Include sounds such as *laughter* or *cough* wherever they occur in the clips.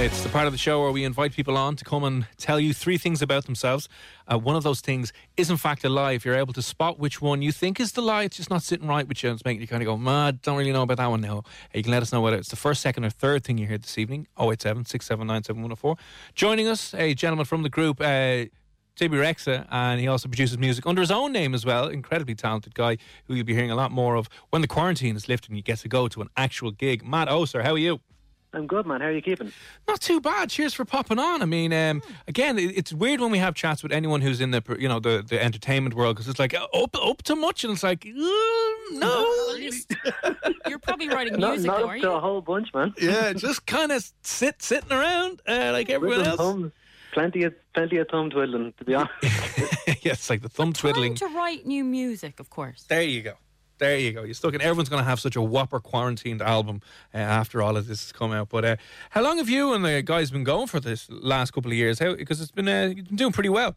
It's the part of the show where we invite people on to come and tell you three things about themselves. Uh, one of those things is, in fact, a lie. If you're able to spot which one you think is the lie, it's just not sitting right with you. and It's making you kind of go, mad, don't really know about that one now. You can let us know whether it's the first, second, or third thing you heard this evening 087 679 Joining us, a gentleman from the group, uh, Tebi Rex, and he also produces music under his own name as well. Incredibly talented guy who you'll be hearing a lot more of when the quarantine is lifted and you get to go to an actual gig. Matt Oser, how are you? I'm good, man. How are you keeping? Not too bad. Cheers for popping on. I mean, um, again, it's weird when we have chats with anyone who's in the you know the, the entertainment world because it's like uh, up up to much, and it's like uh, no. *laughs* *laughs* You're probably writing music, not though, are to you? a whole bunch, man. *laughs* yeah, just kind of sit sitting around uh, like everyone Rhythm, else. thumbs, plenty of plenty of thumb twiddling, to be honest. yeah, it's like the thumb Trying twiddling. to write new music, of course. There you go. There you go. You're stuck in. Everyone's going to have such a whopper quarantined album uh, after all of this has come out. But uh, how long have you and the guys been going for this last couple of years? Because it's been uh, you've been doing pretty well.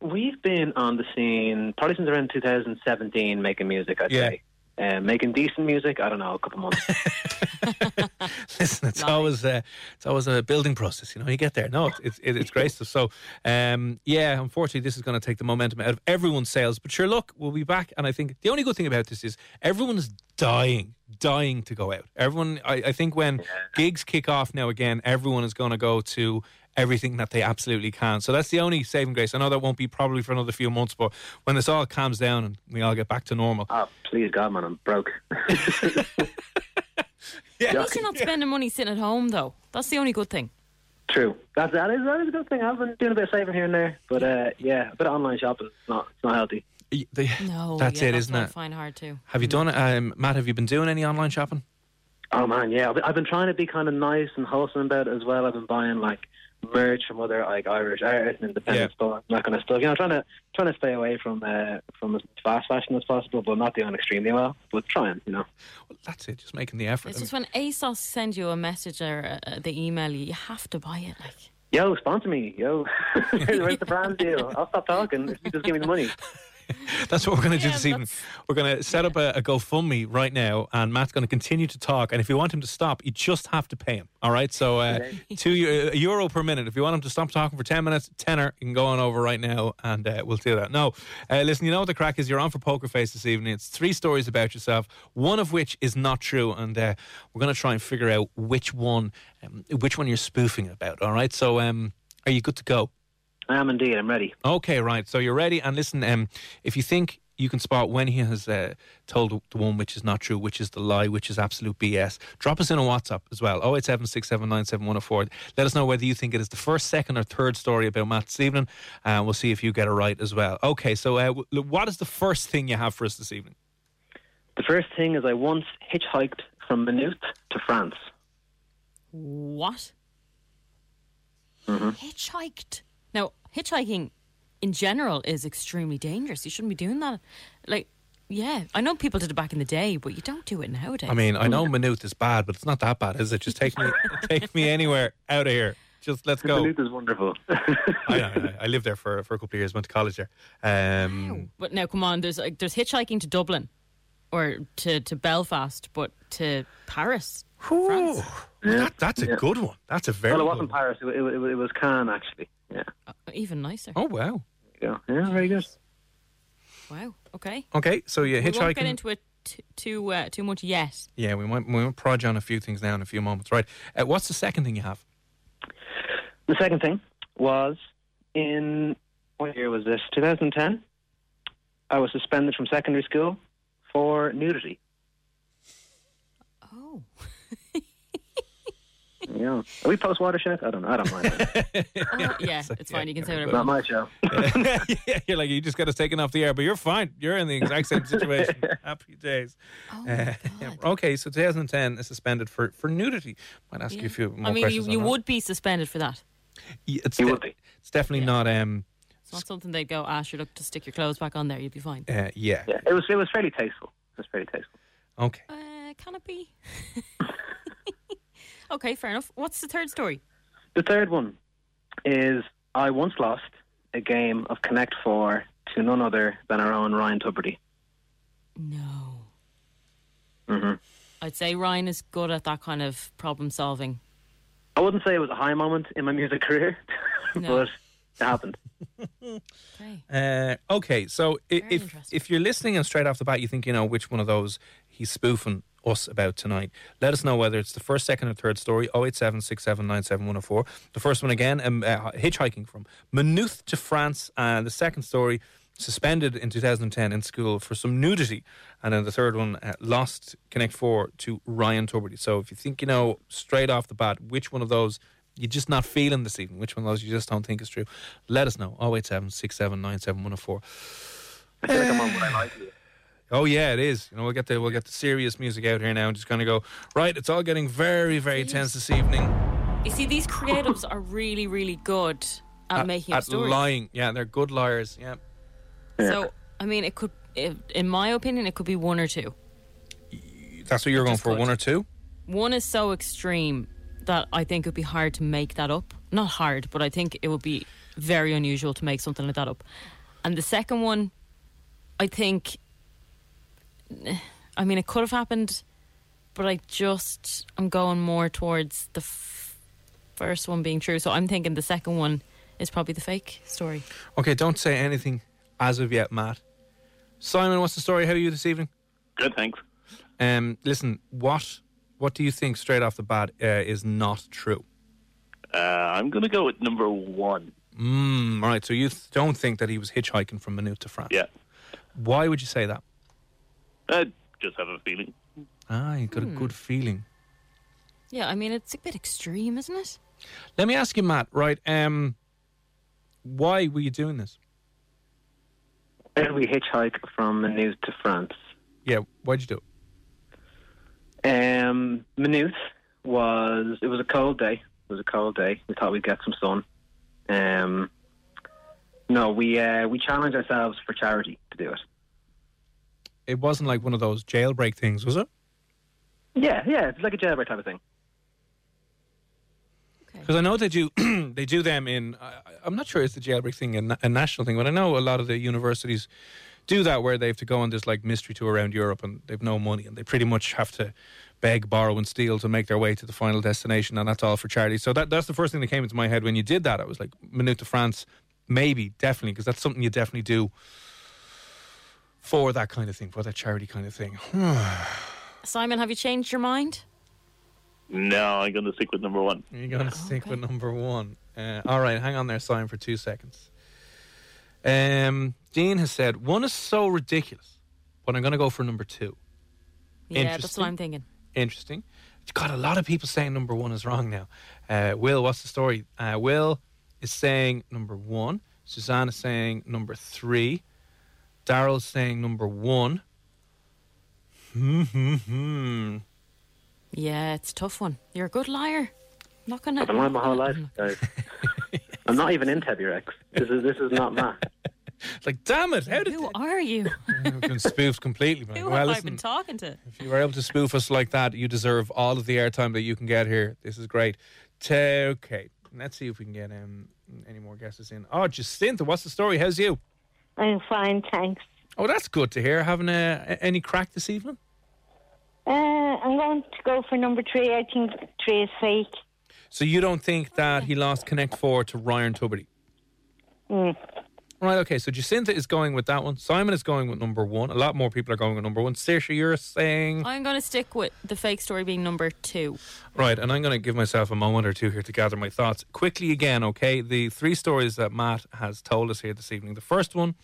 We've been on the scene probably since around 2017 making music, I'd Yeah. say. Uh, making decent music, I don't know, a couple months. *laughs* *laughs* Listen, it's Nice. always uh, it's always a building process. You know, you get there. No, it's it's, it's great stuff. So, um, yeah, unfortunately, this is going to take the momentum out of everyone's sales. But sure, look, we'll be back. And I think the only good thing about this is everyone is dying, dying to go out. Everyone, I, I think when gigs kick off now again, everyone is going to go to everything that they absolutely can. So that's the only saving grace. I know that won't be probably for another few months, but when this all calms down and we all get back to normal, oh, please God, man, I'm broke. *laughs* *laughs* At least you're not spending money sitting at home, though. That's the only good thing. True. That, that, is, that is a good thing. I've been doing a bit of saving here and there. But uh, yeah, a bit of online shopping. It's not, it's not healthy. Y- the- No, that's yeah, it, that's isn't what I it? find hard too. Have you done it, um, Matt? Have you been doing any online shopping? Oh man, yeah. I've been, I've been trying to be kind of nice and wholesome about it as well. I've been buying like merch from other like Irish artists and independent Yeah. stores, and that kind of stuff. You know, trying to trying to stay away from uh, from as fast fashion as possible, but not doing extremely well. But trying, you know. Well, that's it. Just making the effort. It's just when ASOS send you a message or uh, they email you, you have to buy it. Like, Yo, sponsor me, yo. *laughs* Where's the brand deal? I'll stop talking if you just give me the money. *laughs* *laughs* That's what we're going to do Yeah, this evening. We're going to set up a, a GoFundMe right now, and Matt's going to continue to talk. And if you want him to stop, you just have to pay him. All right. So uh, two eu- a euro per minute. If you want him to stop talking for ten minutes, tenner, you can go on over right now, and uh, we'll do that. No, uh, listen. You know what the crack is? You're on for Poker Face this evening. It's three stories about yourself, one of which is not true, and uh, we're going to try and figure out which one, um, which one you're spoofing about. All right. So, um, are you good to go? I am indeed. I'm ready. Okay, right. So you're ready. And listen, um, if you think you can spot when he has uh, told the one which is not true, which is the lie, which is absolute BS, drop us in a WhatsApp as well. 08767971004. Let us know whether you think it is the first, second, or third story about Matt this evening. And we'll see if you get it right as well. Okay, so uh, what is the first thing you have for us this evening? The first thing is I once hitchhiked from Maynooth to France. what? Mm-hmm. Hitchhiked. Now, hitchhiking in general is extremely dangerous. You shouldn't be doing that. Like, yeah, I know people did it back in the day, but you don't do it nowadays. I mean, I know Maynooth is bad, but it's not that bad, is it? Just take me, *laughs* take me anywhere out of here. Just let's go. Maynooth is wonderful. *laughs* I, I, I lived there for, for a couple of years, went to college there. Um, But now, come on, there's like, there's hitchhiking to Dublin or to, to Belfast, but to Paris. Whew. Yeah. That, that's a Yeah. good one. That's a very well, it wasn't one. Paris. It, it, it, it was Cannes, actually. Yeah. Uh, even nicer. Oh, wow. Yeah, yeah very good. Wow. Okay. Okay, so you're We won't get into it t- too uh, too much yet. yeah, we might, we might prod you on a few things now in a few moments. Right. Uh, what's the second thing you have? The second thing was in what year was this? 2010. I was suspended from secondary school for nudity. Oh. *laughs* Yeah. Are we post watershed? I don't know. I don't mind. Oh, *laughs* *laughs* yeah, it's fine. You can say whatever. Not my show. *laughs* yeah, you're like, you just got us taken off the air, but you're fine. You're in the exact same situation. Happy days. Oh, Uh, my yeah, okay, so 2010 is suspended for, for nudity. Might ask you a few more I mean, you, questions. you on that. would be suspended for that. Yeah, It's, You de- would be. it's definitely Yeah. not. Um, It's not something they'd go, ah, sure, look, to stick your clothes back on there, you'd be fine. uh, yeah. Yeah, it was. It was fairly tasteful. It was fairly tasteful. Okay. Uh, can it be? Okay, fair enough. What's the third story? The third one is I once lost a game of Connect Four to none other than our own Ryan Tubridy. No. hmm I'd say Ryan is good at that kind of problem solving. I wouldn't say it was a high moment in my music career, *laughs* No. but it happened. *laughs* Okay. Uh, okay, so Very if if you're listening and straight off the bat you think you know which one of those he's spoofing us about tonight, let us know whether it's the first, second, or third story. 087 The first one again, um, uh, hitchhiking from Maynooth to France, and the second story suspended in 2010 in school for some nudity, and then the third one uh, lost Connect Four to Ryan Tubridy. So if you think you know straight off the bat which one of those you're just not feeling this evening, which one of those you just don't think is true, let us know. 087 I feel like I'm on what I like. Oh yeah, it is. You know, we'll get the we'll get the serious music out here now and just kind of go right. It's all getting very very tense this evening. You see, these creatives are really, really good at, making up at stories. lying. Yeah, they're good liars. Yeah. So, I mean, it could, if, in my opinion, it could be one or two. That's what you're going for. good. One or two. One is so extreme that I think it would be hard to make that up. Not hard, but I think it would be very unusual to make something like that up. And the second one, I think, I mean, it could have happened, but I just, I'm going more towards the f- first one being true. So I'm thinking the second one is probably the fake story. Okay, don't say anything as of yet, Matt. Simon, what's the story? How are you this evening? Good, thanks. Um, listen, what what do you think straight off the bat uh, is not true? Uh, I'm going to go with number one. Mm, all right, so you th- don't think that he was hitchhiking from Maynooth to France? Yeah. Why would you say that? I just have a feeling. Ah, you got a good feeling. Yeah, I mean, it's a bit extreme, isn't it? Let me ask you, Matt. Right? Um, why were you doing this? Where we hitchhike from Maynooth to France? Yeah, why'd you do it? Um, Maynooth was it was a cold day. It was a cold day. We thought we'd get some sun. Um, no, we uh, we challenged ourselves for charity to do it. It wasn't like one of those jailbreak things, was it? Yeah, yeah, it's like a jailbreak type of thing. Because I know they do *clears throat* they do them in. I, I'm not sure it's the jailbreak thing a, a national thing, but I know a lot of the universities do that where they have to go on this like mystery tour around Europe and they've no money and they pretty much have to beg, borrow, and steal to make their way to the final destination, and that's all for charity. So that that's the first thing that came into my head when you did that. I was like, Maynooth to France, maybe, definitely, because that's something you definitely do for that kind of thing, for that charity kind of thing. *sighs* Simon, have you changed your mind? No, I'm going to stick with number one. You're going to stick with number one. Uh, all right, hang on there, Simon, for two seconds. Um, Dean has said, one is so ridiculous, but I'm going to go for number two. Yeah, that's what I'm thinking. Interesting. Got a lot of people saying number one is wrong now. Uh, Will, what's the story? Uh, Will is saying number one. Suzanne is saying number three. Daryl's saying number one. Hmm. *laughs* Yeah, it's a tough one. You're a good liar. I'm not gonna. I've been lying my whole life, guys. I'm not even into Tebi Rex. This is this is not Matt. It's *laughs* like, damn it, how did Who are you? We've been spoofed completely. man. Who well, have I been talking to? if you were able to spoof us like that, you deserve all of the airtime that you can get here. This is great. Ta- Okay, let's see if we can get um, any more guesses in. Oh, Jacinta, what's the story? How's you? I'm fine, thanks. Oh, that's good to hear. Having a, any crack this evening? Uh, I'm going to go for number three. I think three is fake. So you don't think that he lost Connect Four to Ryan Tubridy? Mm. Right, okay, so Jacinta is going with that one. Simon is going with number one. A lot more people are going with number one. Saoirse, you're saying. I'm going to stick with the fake story being number two. Right, and I'm going to give myself a moment or two here to gather my thoughts. Quickly again, okay? The three stories that Matt has told us here this evening. The first one,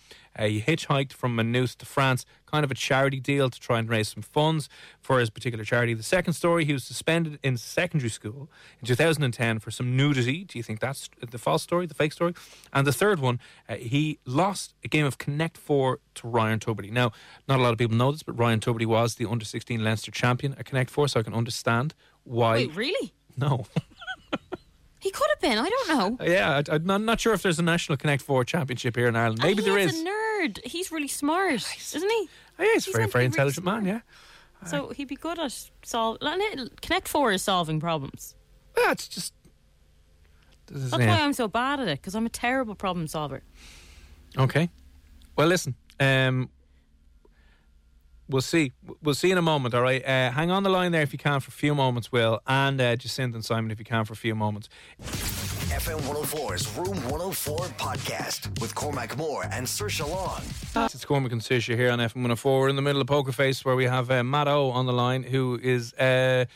he hitchhiked from Maynooth to France, kind of a charity deal to try and raise some funds for his particular charity. The second story, he was suspended in secondary school in 2010 for some nudity. Do you think that's the false story, the fake story? And the third one, uh, he lost a game of Connect Four to Ryan Tubridy. Now, not a lot of people know this, but Ryan Tubridy was the under 16 Leinster champion at Connect Four, so I can understand why. Wait, really? No. *laughs* He could have been. I don't know. Yeah, I, I'm not sure if there's a national Connect Four championship here in Ireland. Maybe And there he is. is a nerd. He's really smart, isn't he? Oh, yeah, he's, He's a very, very be really intelligent man, yeah. So he'd be good at solving. Connect Four is solving problems. Yeah, it's just. That's why I'm so bad at it because I'm a terrible problem solver. Okay. Well, listen. Um, we'll see. We'll see in a moment. All right. Uh, hang on the line there if you can for a few moments, Will, and uh, Jacinta and Simon if you can for a few moments. FM 104's Room 104 podcast with Cormac Moore and Sir Long. It's Cormac and Saoirse here on FM 104. We're in the middle of Poker Face where we have uh, Matt O on the line who is uh,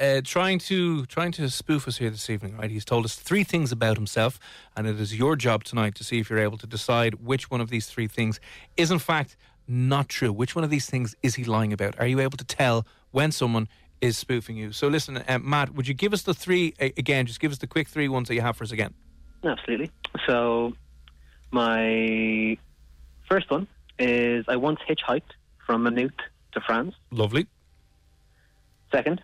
uh, trying to trying to spoof us here this evening. Right? He's told us three things about himself, and it is your job tonight to see if you're able to decide which one of these three things is in fact not true. Which one of these things is he lying about? Are you able to tell when someone is spoofing you? So listen, uh, Matt, would you give us the three a- again? Just give us the quick three ones that you have for us again. Absolutely. So, my first one is I once hitchhiked from Maynooth to France. Lovely. Second,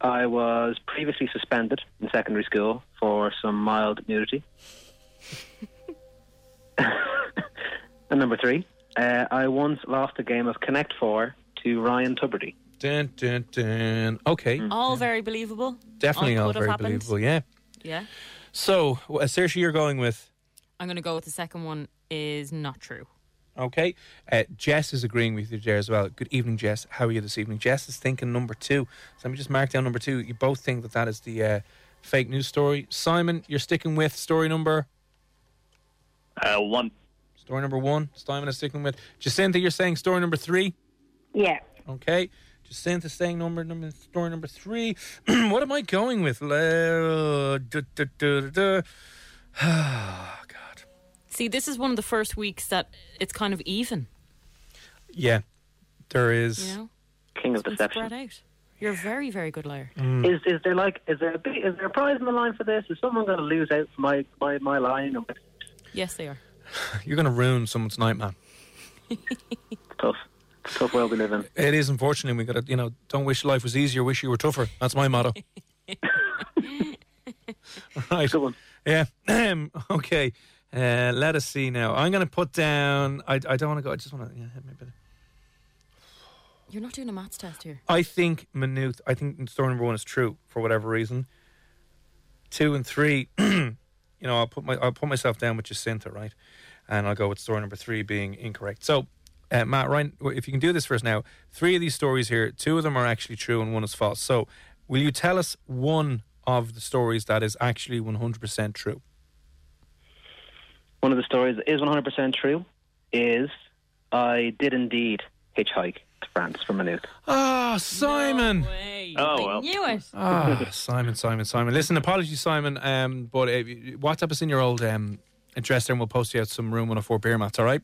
I was previously suspended in secondary school for some mild nudity. *laughs* and number three, uh, I once lost a game of Connect Four to Ryan Tubridy. Dun, dun, dun. Okay. All very believable. Definitely all could have very happened. believable, yeah. Yeah. So, uh, Saoirse, you're going with, I'm going to go with the second one is not true. okay. Uh, Jess is agreeing with you there as well. Good evening, Jess. How are you this evening? Jess is thinking number two. So let me just mark down number two. You both think that that is the uh, fake news story. Simon, you're sticking with story number Uh, one. Story number one. Simon is sticking with. Jacinta, you're saying story number three. Yeah. Okay. Jacinta saying number number story number three. *clears throat* what am I going with? Uh, *sighs* God. See, this is one of the first weeks that it's kind of even. Yeah, there is. You know, King of it's been Deception. spread out. You're a very, very good liar. Mm. Is is there like is there a is there a prize in the line for this? Is someone going to lose out for my my my line? Yes, they are. You're going to ruin someone's night, man. *laughs* Tough, It's tough world we live in. It is unfortunately we got to you know don't wish life was easier, wish you were tougher. That's my motto. *laughs* right. Good one. Yeah. *clears throat* okay. Uh, let us see now. I'm going to put down. I, I don't want to go. I just want to. Yeah, maybe. You're not doing a maths test here. I think Maynooth. I think story number one is true for whatever reason. Two and three, *clears throat* you know, I'll put my I'll put myself down with Jacinta, right, and I'll go with story number three being incorrect. So, uh, Matt, Ryan, if you can do this for us now, three of these stories here, two of them are actually true and one is false. So, will you tell us one of the stories that is actually one hundred percent true? One of the stories that is 100% true is I did indeed hitchhike France from Maynooth. Ah, Simon. No way. Oh, I well. knew it. Ah, Simon, Simon, Simon. Listen, apologies, Simon. Um, but uh, WhatsApp us in your old um, address there, and we'll post you out some room 104 beer mats. All right.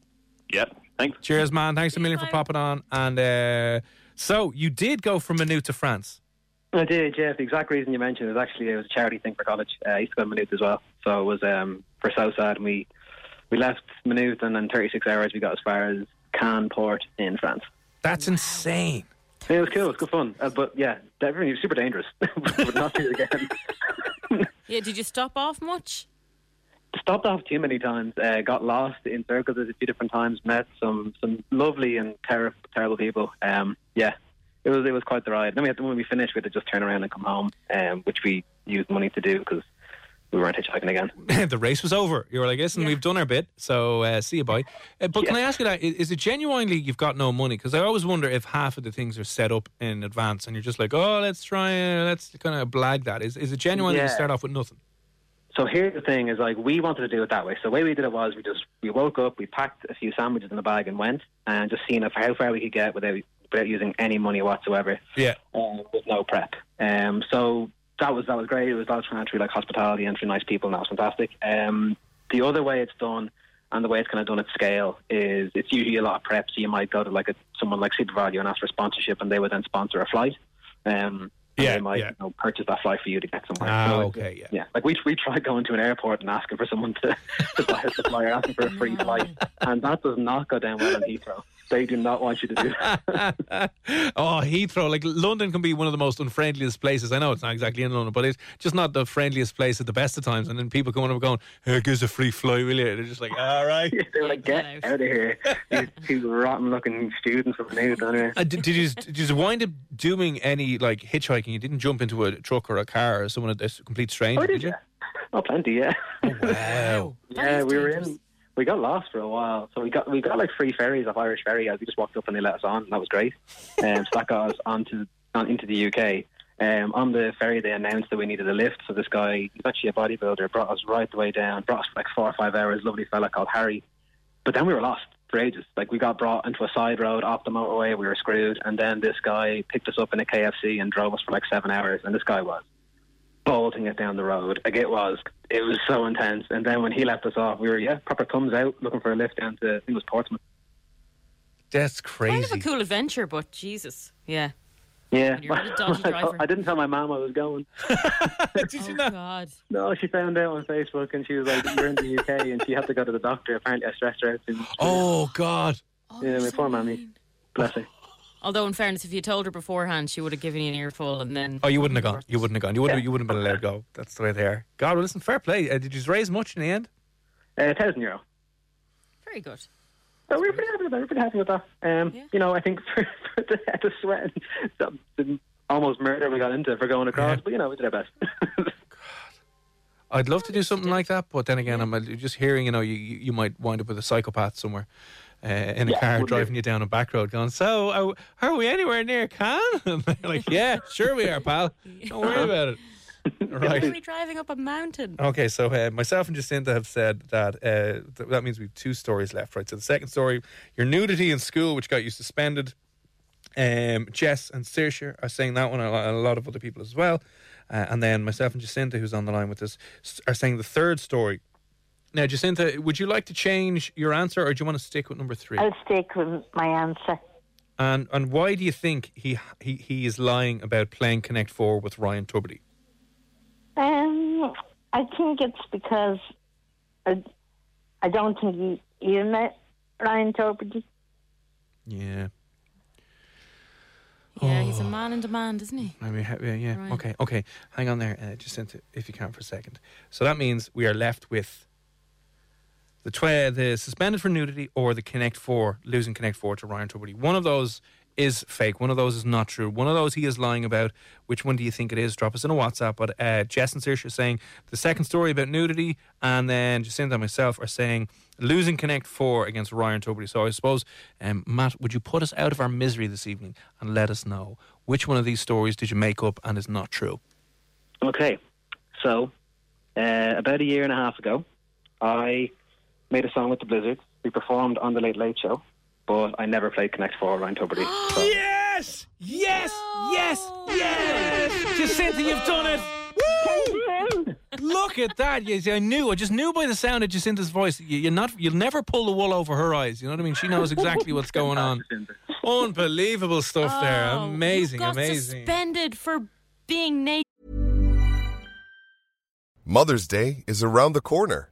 Yeah. Thanks. Cheers, man. Thanks a million for popping on. And uh, so you did go from Maynooth to France. I did, yeah. The exact reason you mentioned is actually it was a charity thing for college. Uh, I used to go to Maynooth as well, so it was um, for Southside, and we we left Maynooth, and in 36 hours we got as far as Cannes port in France. That's insane. Yeah, it was cool. It was good fun, uh, but yeah, definitely super dangerous. *laughs* but not do it again. *laughs* Yeah, did you stop off much? Stopped off too many times. Uh, got lost in circles a few different times. Met some some lovely and terrible terrible people. Um, yeah, it was it was quite the ride. Then we had to, when we finished, we had to just turn around and come home, um, which we used money to do because we weren't hitchhiking again. *laughs* the race was over. You were like, listen, we've done our bit, so uh, see you bye. Uh, but can I ask you that? Is it genuinely you've got no money? Because I always wonder if half of the things are set up in advance and you're just like, oh, let's try and let's kind of blag that. Is, is it genuinely that you start off with nothing? So here's the thing: is like we wanted to do it that way. So the way we did it was we just we woke up, we packed a few sandwiches in a bag and went, and just seeing if how far we could get without without using any money whatsoever. Yeah. um, with no prep. Um, so that was that was great. It was all trying through like hospitality and through nice people, and that was fantastic. Um, the other way it's done, and the way it's kind of done at scale, is it's usually a lot of prep. So you might go to like a, someone like SuperValu and ask for sponsorship, and they would then sponsor a flight. Um, and Yeah, they might yeah. you know, purchase that flight for you to get somewhere. Ah, So, okay, yeah. yeah. Like we we tried going to an airport and asking for someone to, *laughs* to buy a supplier, asking for a free flight, *laughs* and that does not go down well in Heathrow. They do not want you to do that. *laughs* oh, Heathrow. Like London can be one of the most unfriendliest places. I know it's not exactly in London, but it's just not the friendliest place at the best of times. And then people coming up going, hey, give us a free flight, will you? They're just like, all right. *laughs* They're like, get out of here. *laughs* These two rotten looking students from the news. Anyway. Uh, did, did you did you wind up doing any like hitchhiking? You didn't jump into a truck or a car or someone a complete stranger, Oh, did, did you? you? Oh, plenty, yeah. Wow. yeah, we were in. We got lost for a while, so we got we got like free ferries off Irish Ferry. guys. We just walked up and they let us on. And that was great. Um, so that got us onto on into the UK. Um, on the ferry, they announced that we needed a lift. So this guy, he's actually a bodybuilder, brought us right the way down. Brought us for like four or five hours. Lovely fella called Harry. But then we were lost for ages. Like we got brought into a side road off the motorway. We were screwed. And then this guy picked us up in a KFC and drove us for like seven hours. And this guy was bolting it down the road. Like it was, it was so intense. And then when he left us off, we were yeah, proper comes out looking for a lift down to I think it was Portsmouth. That's crazy. Kind of a cool adventure, but Jesus, yeah. Yeah, And you're not a dodgy *laughs* driver. I didn't tell my mum I was going. *laughs* Did you oh, God. No, she found out on Facebook and she was like, "You're in the UK," *laughs* and she had to go to the doctor. Apparently, I stressed her out too much. Oh God. Oh, yeah, my poor mammy. Bless her. Although, in fairness, if you told her beforehand, she would have given you an earful and then. Oh, you wouldn't have gone. You wouldn't have gone. You wouldn't. You wouldn't have been allowed to go. That's the way they are. God, well, listen, fair play. Uh, did you raise much in the end? Uh, thousand euro. Very good. So we were pretty happy with that. We were pretty happy with that. Um, You know, I think *laughs* for, for the, the sweat and the, the almost murder we got into for going across, but you know, we did our best. *laughs* God. I'd love to do something like that, but then again, I'm uh, just hearing. You know, you you you might wind up with a psychopath somewhere. Uh, in a Yeah, car wouldn't driving you down a back road, going, "So, are, are we anywhere near Cannes?" *laughs* And they're like, "Yeah, sure we are, pal. *laughs* Don't worry about it." *laughs* Right. Are we driving up a mountain? Okay, so uh, myself and Jacinta have said that uh, th- that means we've two stories left, right? So the second story, your nudity in school, which got you suspended. Um, Jess and Saoirse are saying that one, and a lot- and a lot of other people as well. Uh, and then myself and Jacinta, who's on the line with us, are saying the third story. Now, Jacinta, would you like to change your answer, or do you want to stick with number three? I'll stick with my answer. And and why do you think he he he is lying about playing Connect Four with Ryan Tubridy? Um, I think it's because I, I don't think he, you met Ryan Tubridy. Yeah. Yeah, he's a man in demand, isn't he? I mean, yeah, yeah. Right. Okay, okay. Hang on there, uh, Jacinta, if you can for a second. So that means we are left with the tw- the suspended for nudity or the Connect Four, losing Connect Four to Ryan Tubridy. One of those is fake. One of those is not true. One of those he is lying about. Which one do you think it is? Drop us in a WhatsApp. But uh, Jess and Saoirse are saying the second story about nudity, and then Jacinta and myself are saying losing Connect Four against Ryan Tubridy. So I suppose, um, Matt, would you put us out of our misery this evening and let us know which one of these stories did you make up and is not true? Okay, so uh, about a year and a half ago, I made a song with the Blizzards. We performed on the Late Late Show, but I never played Connect Four Ryan Tubridy. So, Yes! Yes! Yes! Yes! Jacinta, you've done it! Woo! Look at that! Yes, I knew. I just knew by the sound of Jacinta's voice. You, you're not. You'll never pull the wool over her eyes. You know what I mean? She knows exactly what's going on. Unbelievable stuff there. Oh, Amazing, you got amazing. Suspended for being naked. Mother's Day is around the corner.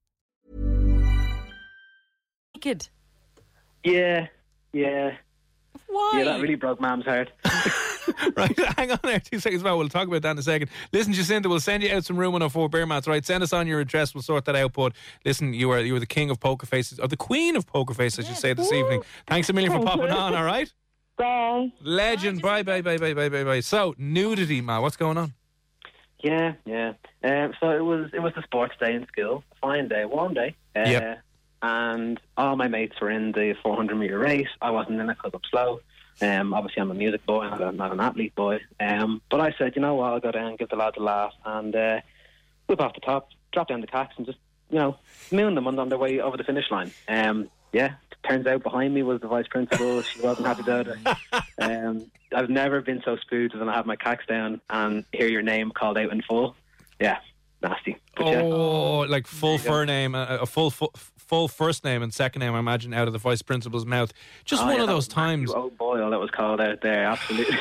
Naked. Yeah, yeah. Why? Yeah, that really broke Mam's heart. *laughs* *laughs* right, hang on there two seconds more. We'll talk about that in a second. Listen, Jacinta, we'll send you out some room 104 bear mats, right? Send us on your address, we'll sort that out. But listen, you are you are the king of poker faces, or the queen of poker faces, I should say, this evening. Thanks a million for popping on, all right? Bye. Legend. Bye, bye, bye, bye, bye, bye, bye. So, nudity, Ma, what's going on? Yeah, yeah. Um, so it was it was the sports day in school, fine day, warm day. Uh, Yep. And all my mates were in the 400 meter race. I wasn't in it because I'm slow. Um, obviously, I'm a music boy, not, a, not an athlete boy. Um, but I said, you know what, I'll go down, give the lads a laugh, and uh, whip off the top, drop down the cacks, and just you know moon them on, on their way over the finish line. Um, yeah, turns out behind me was the vice principal. She wasn't happy about it. *laughs* Um, I've never been so spooked as when I have my cacks down and hear your name called out in full. Yeah, nasty. But yeah. Oh, like full fur name, a, a full, full full first name and second name, I imagine, out of the vice principal's mouth. Just Oh, one yeah, of those times. Matthew times. O'Boyle that was called out there, absolutely.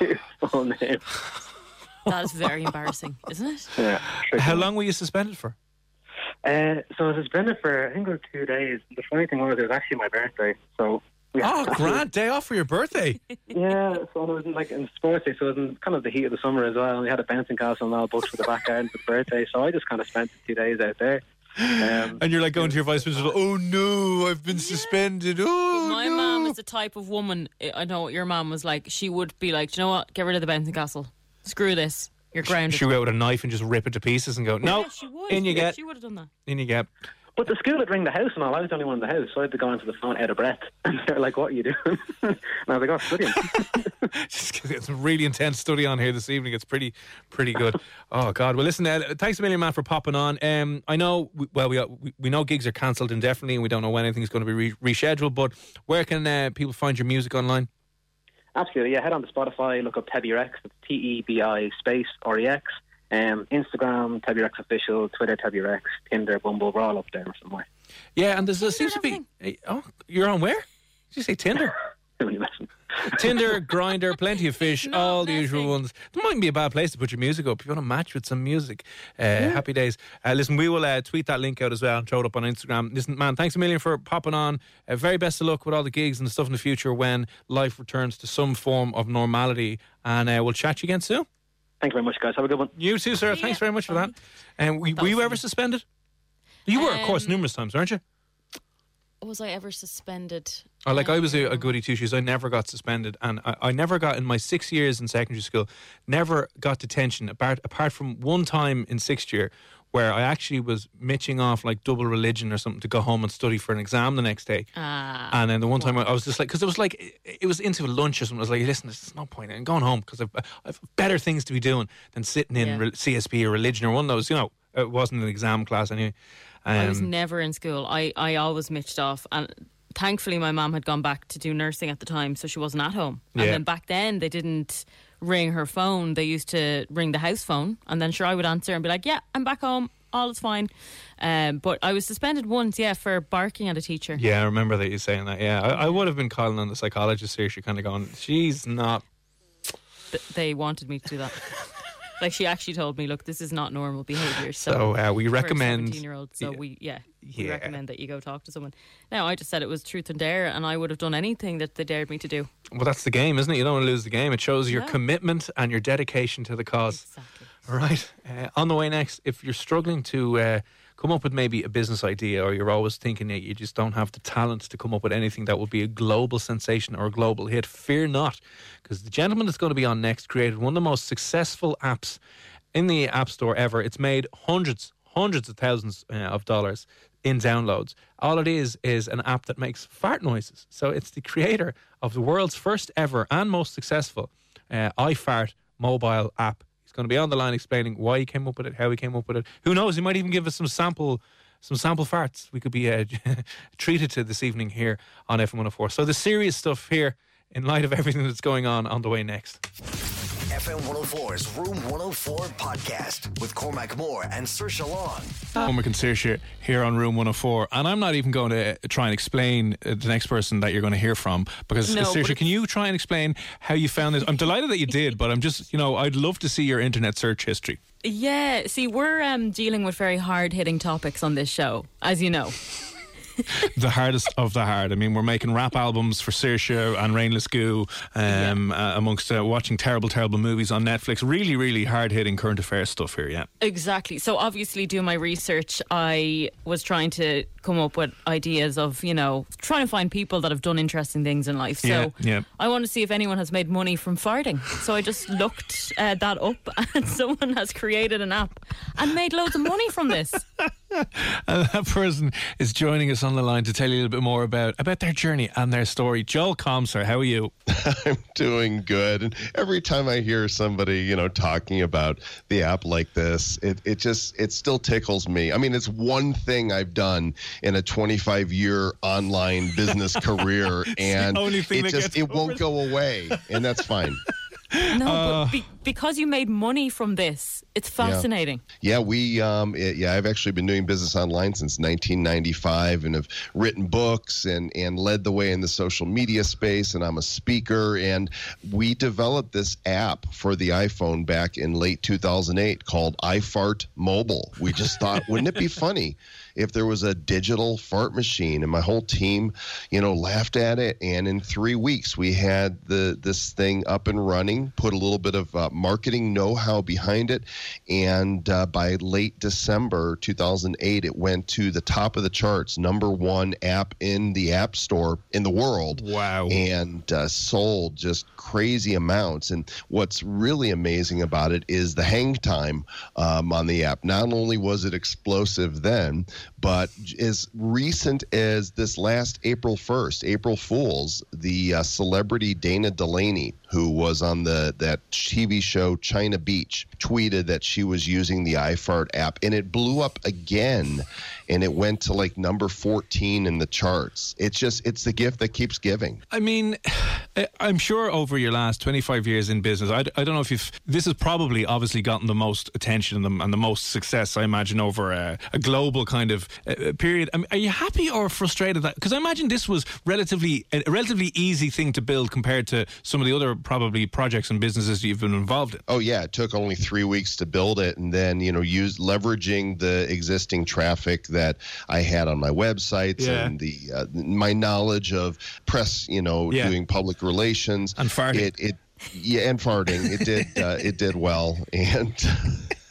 *laughs* Full name. That is very embarrassing, isn't it? Yeah. How long were you suspended for? Uh, so I was suspended for I think it was two days. The funny thing was it was actually my birthday, so we Oh, grand day off for your birthday. *laughs* Yeah, so it was in, like in sports day, so it was in kind of the heat of the summer as well. And we had a bouncing castle and all booked for the back garden for the birthday, so I just kind of spent the two days out there. Um, And you're like going to your vice principal, oh no, I've been suspended. Oh, My mom is the type of woman. I know what your mom was like. She would be like, "Do you know what? Get rid of the bouncing castle. Screw this. You're grounded." She would out with a knife and just rip it to pieces and go, no, Yeah, she would. in you Yeah, get, She would have done that. in you get. But the school would ring the house and all. I was the only one in the house, so I had to go onto the phone out of breath. *laughs* And they're like, "What are you doing?" *laughs* and I was like, "Oh, studying." *laughs* Just it's a really intense study on here this evening. It's pretty, pretty good. oh God. Well, listen. Uh, thanks a million, man, for popping on. Um, I know. We, well, we, we we know gigs are cancelled indefinitely, and we don't know when anything's going to be re- rescheduled. But where can uh, people find your music online? Absolutely, yeah. Head on to Spotify, look up Tebi Rex. It's T E B I space R E X. Um, Instagram, Tebi Rex official. Twitter, Tebi Rex. Tinder, Bumble. We're all up there somewhere. Yeah, and there's, there seems to be. Oh, you're on where? Did you say Tinder? *laughs* Tinder, Grindr, plenty of *laughs* fish, all the usual ones. There mightn't be a bad place to put your music up if you want to match with some music. Uh, Happy days. Uh, listen, we will uh, tweet that link out as well and throw it up on Instagram. Listen, man, thanks a million for popping on. Uh, very best of luck with all the gigs and the stuff in the future when life returns to some form of normality. And uh, we'll chat you again soon. Thank you very much, guys. Have a good one. You too, sir. Thanks very much for that. And we, were you ever suspended? You were, of course, Um, numerous times, aren't you? Was I ever suspended? Oh, like I was a, a goody two shoes. I never got suspended, and I, I never got in my six years in secondary school. Never got detention apart apart from one time in sixth year where I actually was mitching off like double religion or something to go home and study for an exam the next day. Ah. And then the one time I I was just like, because it was like, it- it was into lunch or something. I was like, listen, there's no point in going home because I've, I've better things to be doing than sitting in Yeah. re- CSPE or religion or one of those. You know, it wasn't an exam class anyway. I was Um, never in school. I, I always mitched off. And thankfully, my mom had gone back to do nursing at the time, so she wasn't at home. And Yeah. then back then, they didn't ring her phone. They used to ring the house phone. And then, sure, I would answer and be like, yeah, I'm back home. All is fine. Um, but I was suspended once, yeah, for barking at a teacher. Yeah, I remember that you saying that. Yeah, I, I would have been calling on the psychologist here. She kind of going, she's not. Th- they wanted me to do that. *laughs* like, she actually told me, look, this is not normal behaviour. So, So, uh, we recommend- 17 year old. So, we, yeah, we Yeah. recommend that you go talk to someone. Now, I just said it was truth and dare, and I would have done anything that they dared me to do. Well, that's the game, isn't it? You don't want to lose the game. It shows your No. commitment and your dedication to the cause. Exactly. All right. Uh, on the way next, if you're struggling to uh, come up with maybe a business idea, or you're always thinking that you just don't have the talent to come up with anything that would be a global sensation or a global hit, fear not, because the gentleman that's going to be on next created one of the most successful apps in the App Store ever. It's made hundreds, hundreds of thousands uh, of dollars in downloads. All it is is an app that makes fart noises. So it's the creator of the world's first ever and most successful uh, iFart mobile app. He's going to be on the line explaining why he came up with it, how he came up with it. Who knows? He might even give us some sample. Some sample farts we could be uh, *laughs* treated to this evening here on FM104. So the serious stuff here, in light of everything that's going on, on the way next. FM 104's Room 104 podcast with Cormac Moore and Sir Long. Cormac and Saoirse here on Room 104. And I'm not even going to try and explain uh, the next person that you're going to hear from because, No, uh, Saoirse, can you try and explain how you found this? I'm delighted that you did, but I'm just, you know, I'd love to see your internet search history. Yeah, see, we're um, dealing with very hard hitting topics on this show, as you know. *laughs* the hardest of the hard. I mean, we're making rap albums for Saoirse and Rainless Goo, um, uh, amongst uh, watching terrible, terrible movies on Netflix. Really, really hard hitting current affairs stuff here, yeah. Exactly. So obviously, doing my research, I was trying to come up with ideas of, you know, trying to find people that have done interesting things in life. So Yeah, yeah. I want to see if anyone has made money from farting. So I just looked uh, that up, *laughs* and someone has created an app and made loads of money from this. *laughs* And that person is joining us on the line to tell you a little bit more about, about their journey and their story. Joel Comser, how are you? *laughs* I'm doing good. And every time I hear somebody, you know, talking about the app like this, it, it just it still tickles me. I mean, it's one thing I've done in a 25 year online business *laughs* career, and only thing it that just gets it won't go away, and that's fine. *laughs* No, Uh, but be- because you made money from this, it's fascinating. Yeah, we um, it- yeah, I've actually been doing business online since 1995 and have written books and and led the way in the social media space and I'm a speaker and we developed this app for the iPhone back in late 2008 called iFart Mobile. We just thought wouldn't it be funny if there was a digital fart machine and my whole team, you know, laughed at it and in 3 weeks we had the this thing up and running, put a little bit of uh, marketing know-how behind it and uh, by late December 2008 it went to the top of the charts, number 1 app in the App Store in the world. Wow. And uh, sold just crazy amounts and what's really amazing about it is the hang time um, on the app. Not only was it explosive then, but as recent as this last April 1st, April Fools, the uh, celebrity Dana Delany, who was on the that TV show China Beach, tweeted that she was using the iFart app, and it blew up again, and it went to like number 14 in the charts. It's just it's the gift that keeps giving. I mean, I- I'm sure over your last 25 years in business, I, I don't know if you've. This has probably obviously gotten the most attention and the, and the most success, I imagine, over a, a global kind of uh, period. I mean, are you happy or frustrated that? Because I imagine this was relatively a relatively easy thing to build compared to some of the other probably projects and businesses you've been involved in. Oh yeah, it took only three weeks to build it, and then you know use leveraging the existing traffic that I had on my websites Yeah. and the uh, my knowledge of press, you know, Yeah. doing public relations and farting. It, it yeah, and farting. It did uh, it did well, *laughs* and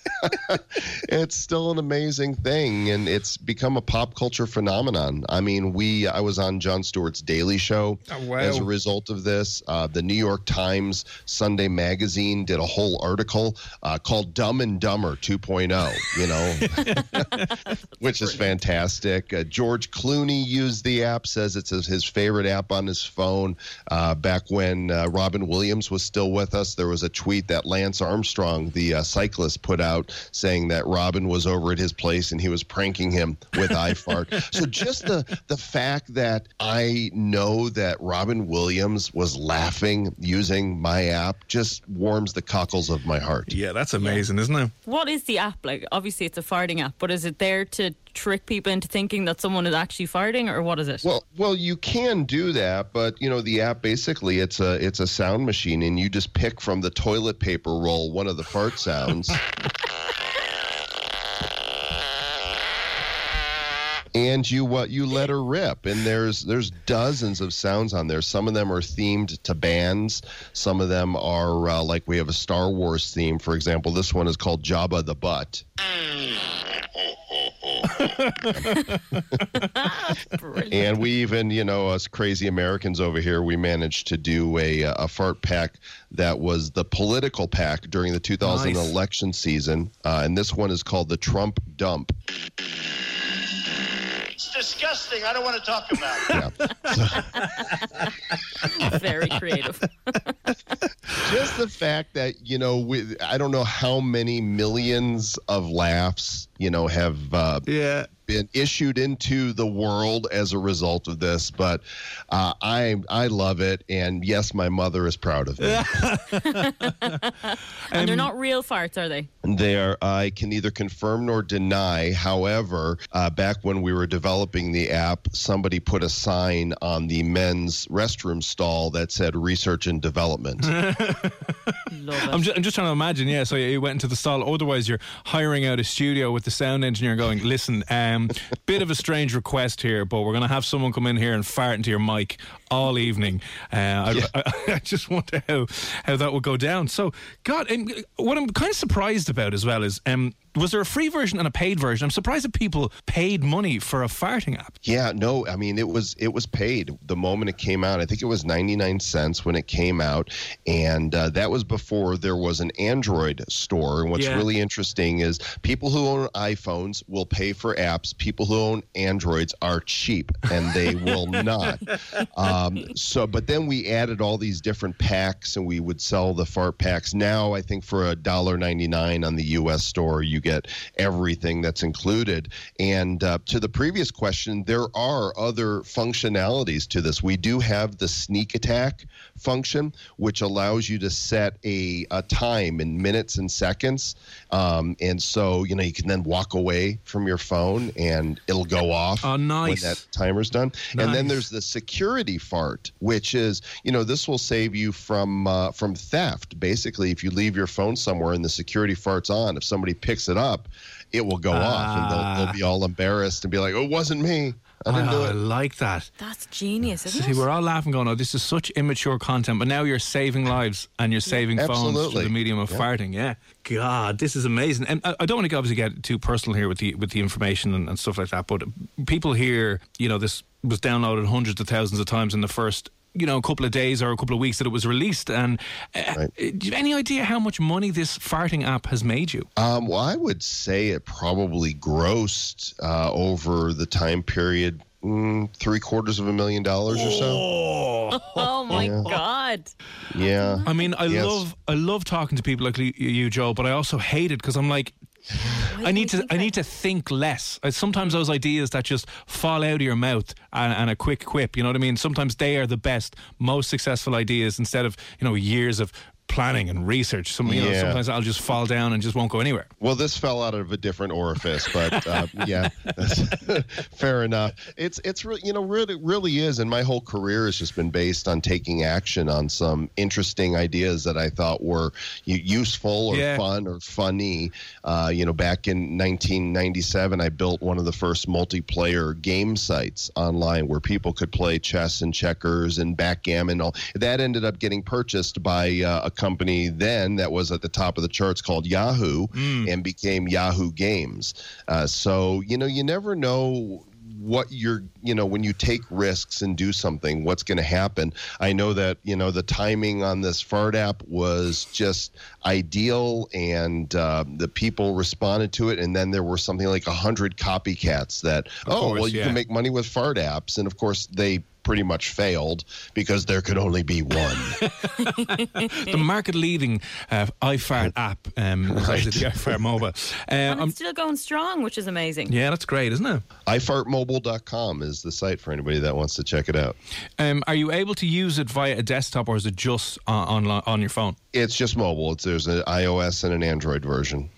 *laughs* it's still an amazing thing, and it's become a pop culture phenomenon. I mean, we I was on Jon Stewart's Daily Show Oh, wow. as a result of this. Uh, the New York Times Sunday Magazine did a whole article uh, called "Dumb and Dumber 2.0." You know, *laughs* *laughs* which is fantastic. Uh, George Clooney used the app; says it's his, favorite app on his phone. Uh, back when uh, Robin Williams was still with us, there was a tweet that Lance Armstrong, the uh, cyclist, put out saying that Robin was over at his place and he was pranking him with iFart. *laughs* so just the the fact that I know that Robin Williams was laughing using my app just warms the cockles of my heart. Yeah, that's amazing, isn't it? What is the app like? Obviously, it's a farting app, but is it there to trick people into thinking that someone is actually farting, or what is it? Well, well, you can do that, but you know the app basically it's a it's a sound machine, and you just pick from the toilet paper roll one of the fart sounds. *laughs* and you what you let her rip and there's there's dozens of sounds on there some of them are themed to bands some of them are uh, like we have a star wars theme for example this one is called jabba the butt and we even, you know, us crazy Americans over here, we managed to do a, a fart pack that was the political pack during the 2000 Nice. election season. Uh, and this one is called the Trump Dump. It's disgusting. I don't want to talk about it. Yeah. *laughs* Very creative. *laughs* Just the fact that, you know, we, I don't know how many millions of laughs, you know, have uh, yeah. been issued into the world as a result of this, but uh, I I love it, and yes, my mother is proud of me. *laughs* *laughs* and they're not real farts, are they? There, I can neither confirm nor deny. However, uh, back when we were developing the app, somebody put a sign on the men's restroom stall that said "Research and Development." *laughs* *laughs* I'm just, I'm just trying to imagine, yeah. So you went into the stall. Otherwise, you're hiring out a studio with the sound engineer going, listen, um, bit of a strange request here, but we're going to have someone come in here and fart into your mic all evening. *laughs* Uh, I, I, *laughs* I just wonder how, how that would go down. So, God, um, what I'm kind of surprised about as well is um, was there a free version and a paid version? I'm surprised that people paid money for a farting app. Yeah, no, I mean it was it was paid the moment it came out. I think it was 99 cents when it came out and uh, that was before there was an Android store. And what's Yeah. really interesting is people who own iPhones will pay for apps. People who own Androids are cheap and they will not. *laughs* Um, so but then we added all these different packs and we would sell the fart packs. Now I think for a dollar 99 on the US store you get everything that's included. And uh, to the previous question, there are other functionalities to this. We do have the sneak attack function, which allows you to set a, a time in minutes and seconds. Um, and so, you know, you can then walk away from your phone and it'll go off Oh, nice. when that timer's done. And then there's the security fart, which is, you know, this will save you from uh, from theft. Basically, if you leave your phone somewhere and the security fart's on, if somebody picks it up, it will go off, and they'll, they'll be all embarrassed and be like, "Oh, it wasn't me. I didn't do Oh, I like that. That's genius, isn't See, it? we're all laughing, going, "Oh, this is such immature content." But now you're saving lives and you're saving phones through the medium of Yeah. farting. Yeah, God, this is amazing. And I I don't want to obviously get too personal here with the with the information and, and stuff like that. But people here, you know, this was downloaded hundreds of thousands of times in the first. You know, a couple of days or a couple of weeks that it was released, and uh, do you have any idea how much money this farting app has made you? Um, well, I would say it probably grossed uh, over the time period mm, three quarters of a million dollars or so. *laughs* Oh my Yeah. god! Yeah. I mean, I Yes. love I love talking to people like you, you Joe, but I also hate it because I'm like. I need to. I need to think less. Uh, Sometimes those ideas that just fall out of your mouth and, and a quick quip. You know what I mean? Sometimes they are the best, most successful ideas instead of you know years of planning and research. Some, you know, Yeah. sometimes I'll just fall down and just won't go anywhere. Well, this fell out of a different orifice, but uh, *laughs* yeah, *laughs* fair enough. It's it's re- you know really really is, and my whole career has just been based on taking action on some interesting ideas that I thought were useful or Yeah. fun or funny. Uh, you know, back in 1997, I built one of the first multiplayer game sites online where people could play chess and checkers and backgammon. All that ended up getting purchased by uh, a company then that was at the top of the charts called Yahoo and became Yahoo Games. Uh, so you know, you never know what you're you know when you take risks and do something what's going to happen i know that you know the timing on this fart app was just ideal and uh, the people responded to it and then there were something like a hundred copycats that Of oh course, well you yeah. can make money with fart apps and of course they pretty much failed because there could only be one *laughs* the market leading uh, iFart app, um, *laughs* Right. the iFart mobile. Uh, *laughs* And I'm- it's still going strong, which is amazing. yeah, that's great, isn't it? ifartmobile.com is the site for anybody that wants to check it out Um, are you able to use it via a desktop or is it just on on, on your phone? it's just mobile it's there's an ios and an android version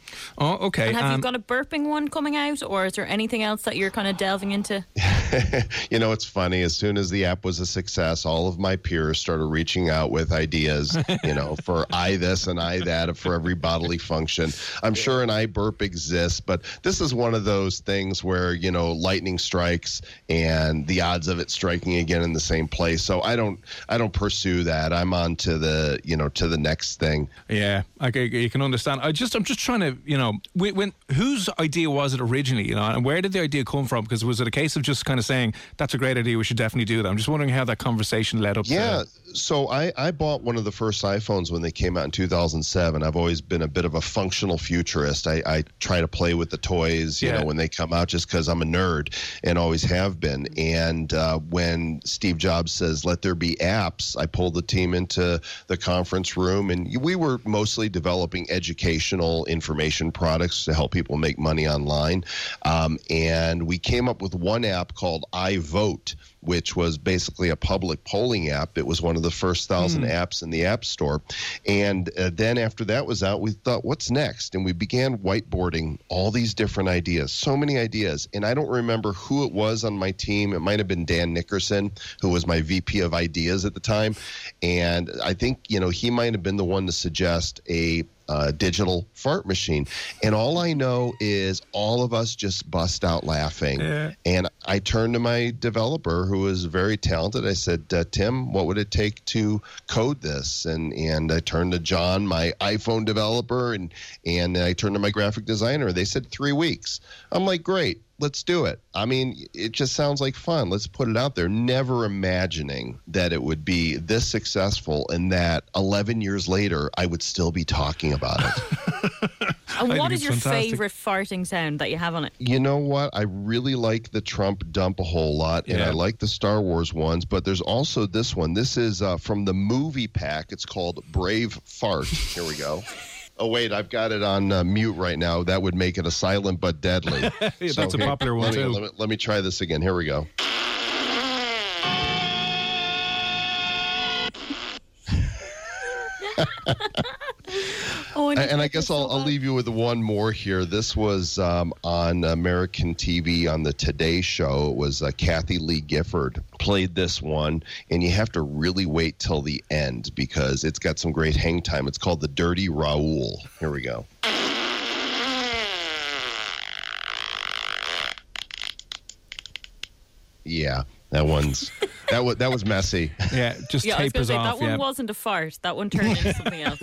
Oh, okay. And have you um, got a burping one coming out, or is there anything else that you're kind of delving into? *laughs* you know, it's funny. As soon as the app was a success, all of my peers started reaching out with ideas, you know, for *laughs* I this and I that for every bodily function. I'm sure an I burp exists, but this is one of those things where, you know, lightning strikes and the odds of it striking again in the same place. So I don't, I don't pursue that. I'm on to the, you know, to the next thing. Yeah, I, I- you can understand. I just, I'm just trying to, you know, Um, when, when whose idea was it originally? You know, and where did the idea come from? Because was it a case of just kind of saying that's a great idea, we should definitely do that? I'm just wondering how that conversation led up. Yeah. to So I, I bought one of the first iPhones when they came out in 2007. I've always been a bit of a functional futurist. I, I try to play with the toys, you Yeah. know, when they come out just because I'm a nerd and always have been. And uh, when Steve Jobs says, let there be apps, I pulled the team into the conference room and we were mostly developing educational information products to help people make money online. Um, and we came up with one app called iVote which was basically a public polling app. It was one of the first thousand Hmm. apps in the App Store. And uh, then after that was out, we thought, what's next? And we began whiteboarding all these different ideas, so many ideas. And I don't remember who it was on my team. It might have been Dan Nickerson, who was my VP of ideas at the time. And I think, you know, he might have been the one to suggest a uh, digital fart machine. And all I know is all of us just bust out laughing. Yeah. And I turned to my developer, who was very talented. I said, uh, "Tim, what would it take to code this?" And and I turned to John, my iPhone developer, and and I turned to my graphic designer. They said three weeks. I'm like, "Great, let's do it." I mean, it just sounds like fun. Let's put it out there. Never imagining that it would be this successful, and that 11 years later, I would still be talking about it. *laughs* And I what think is it's your fantastic. favourite farting sound that you have on it? You know what? I really like the Trump dump a whole lot, and Yeah. I like the Star Wars ones. But there's also this one. This is uh, from the movie pack. It's called Brave Fart. Here we go. *laughs* Oh wait, I've got it on uh, mute right now. That would make it a silent but deadly. *laughs* Yeah, that's a popular one, let me, too. Let me, let me try this again. Here we go. *laughs* Oh, and, and I guess I'll, I'll leave you with one more here. This was um, on American TV on the Today Show. It was uh, Kathie Lee Gifford played this one, and you have to really wait till the end because it's got some great hang time. It's called The Dirty Raoul. Here we go. Yeah, that one's that was that was messy. Yeah, just yeah, I was going to tapers say off, that one wasn't a fart. That one turned into something else.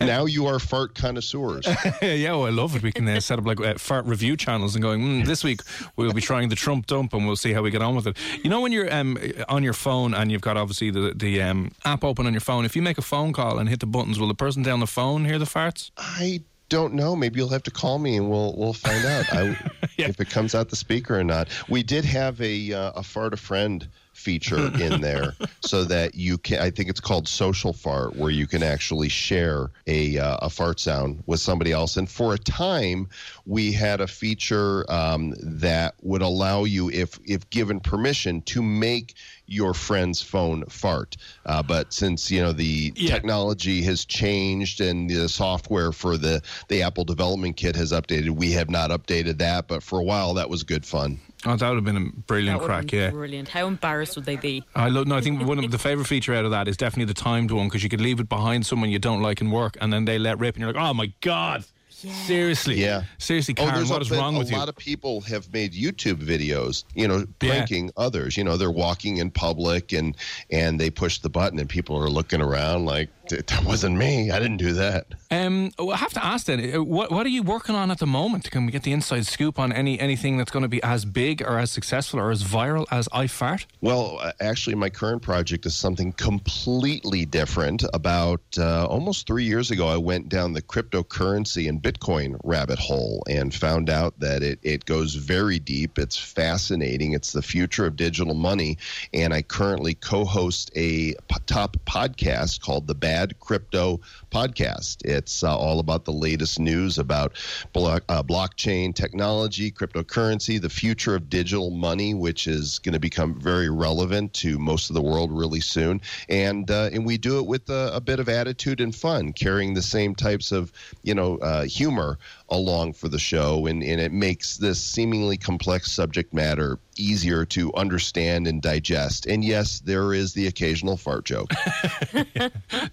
Now you are fart connoisseurs. *laughs* yeah, well, I love it. We can uh, set up like uh, fart review channels and going. Mm, this week we'll be trying the Trump dump, and we'll see how we get on with it. You know, when you're um, on your phone and you've got obviously the the um, app open on your phone, if you make a phone call and hit the buttons, will the person down the phone hear the farts? I don't know. Maybe you'll have to call me and we'll we'll find out I, *laughs* if it comes out the speaker or not. We did have a uh, a fart a friend feature *laughs* in there so that you can I think it's called social fart where you can actually share a uh, a fart sound with somebody else. And for a time we had a feature um, that would allow you if if given permission to make your friend's phone fart. Uh, but since you know the technology has changed and the software for the the Apple development kit has updated we have not updated that but for a while that was good fun Oh, that would have been a brilliant that would have crack. been Yeah. brilliant. How embarrassed would they be? I love. No, I think one of the favorite feature out of that is definitely the timed one because you could leave it behind someone you don't like in work, and then they let rip, and you're like, oh my god, seriously, Yeah. seriously, Oh, Karen, there's what a, is been- wrong a with you? lot of people have made YouTube videos, you know, Yeah. pranking others. You know, they're walking in public and and they push the button and people are looking around like that wasn't me. I didn't do that. Um, well, I have to ask then, uh, what what are you working on at the moment? Can we get the inside scoop on any anything that's going to be as big or as successful or as viral as iFart? Well, uh, actually, my current project is something completely different. About uh, almost three years ago, I went down the cryptocurrency and Bitcoin rabbit hole and found out that it, it goes very deep. It's fascinating. It's the future of digital money. And I currently co host a p- top podcast called the Bad Crypto Podcast. It's uh, all about the latest news about block, uh, blockchain technology, cryptocurrency, the future of digital money, which is going to become very relevant to most of the world really soon. And uh, and we do it with a, a bit of attitude and fun, carrying the same types of you know uh, humor along for the show, and, and it makes this seemingly complex subject matter easier to understand and digest. And yes, there is the occasional fart joke. *laughs*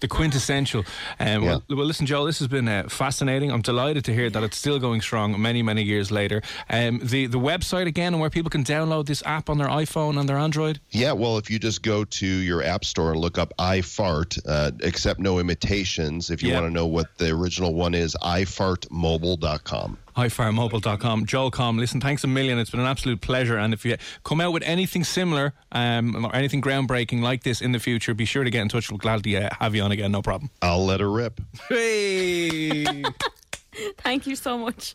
the quintessential. Um, Yeah. well, well, listen, Joel, this has been uh, fascinating. I'm delighted to hear that it's still going strong many, many years later. Um, the the website again, and where people can download this app on their iPhone and their Android. Yeah, well, if you just go to your app store and look up iFart, uh, accept no imitations, if you Yeah. want to know what the original one is, ifartmobile.com. ifartmobile.com. Joel Comm, listen, thanks a million. It's been an absolute pleasure. And if you come out with anything similar um, or anything groundbreaking like this in the future, be sure to get in touch. We're glad to uh, have you on again. No problem. I'll let her rip. Hey! *laughs* Thank you so much.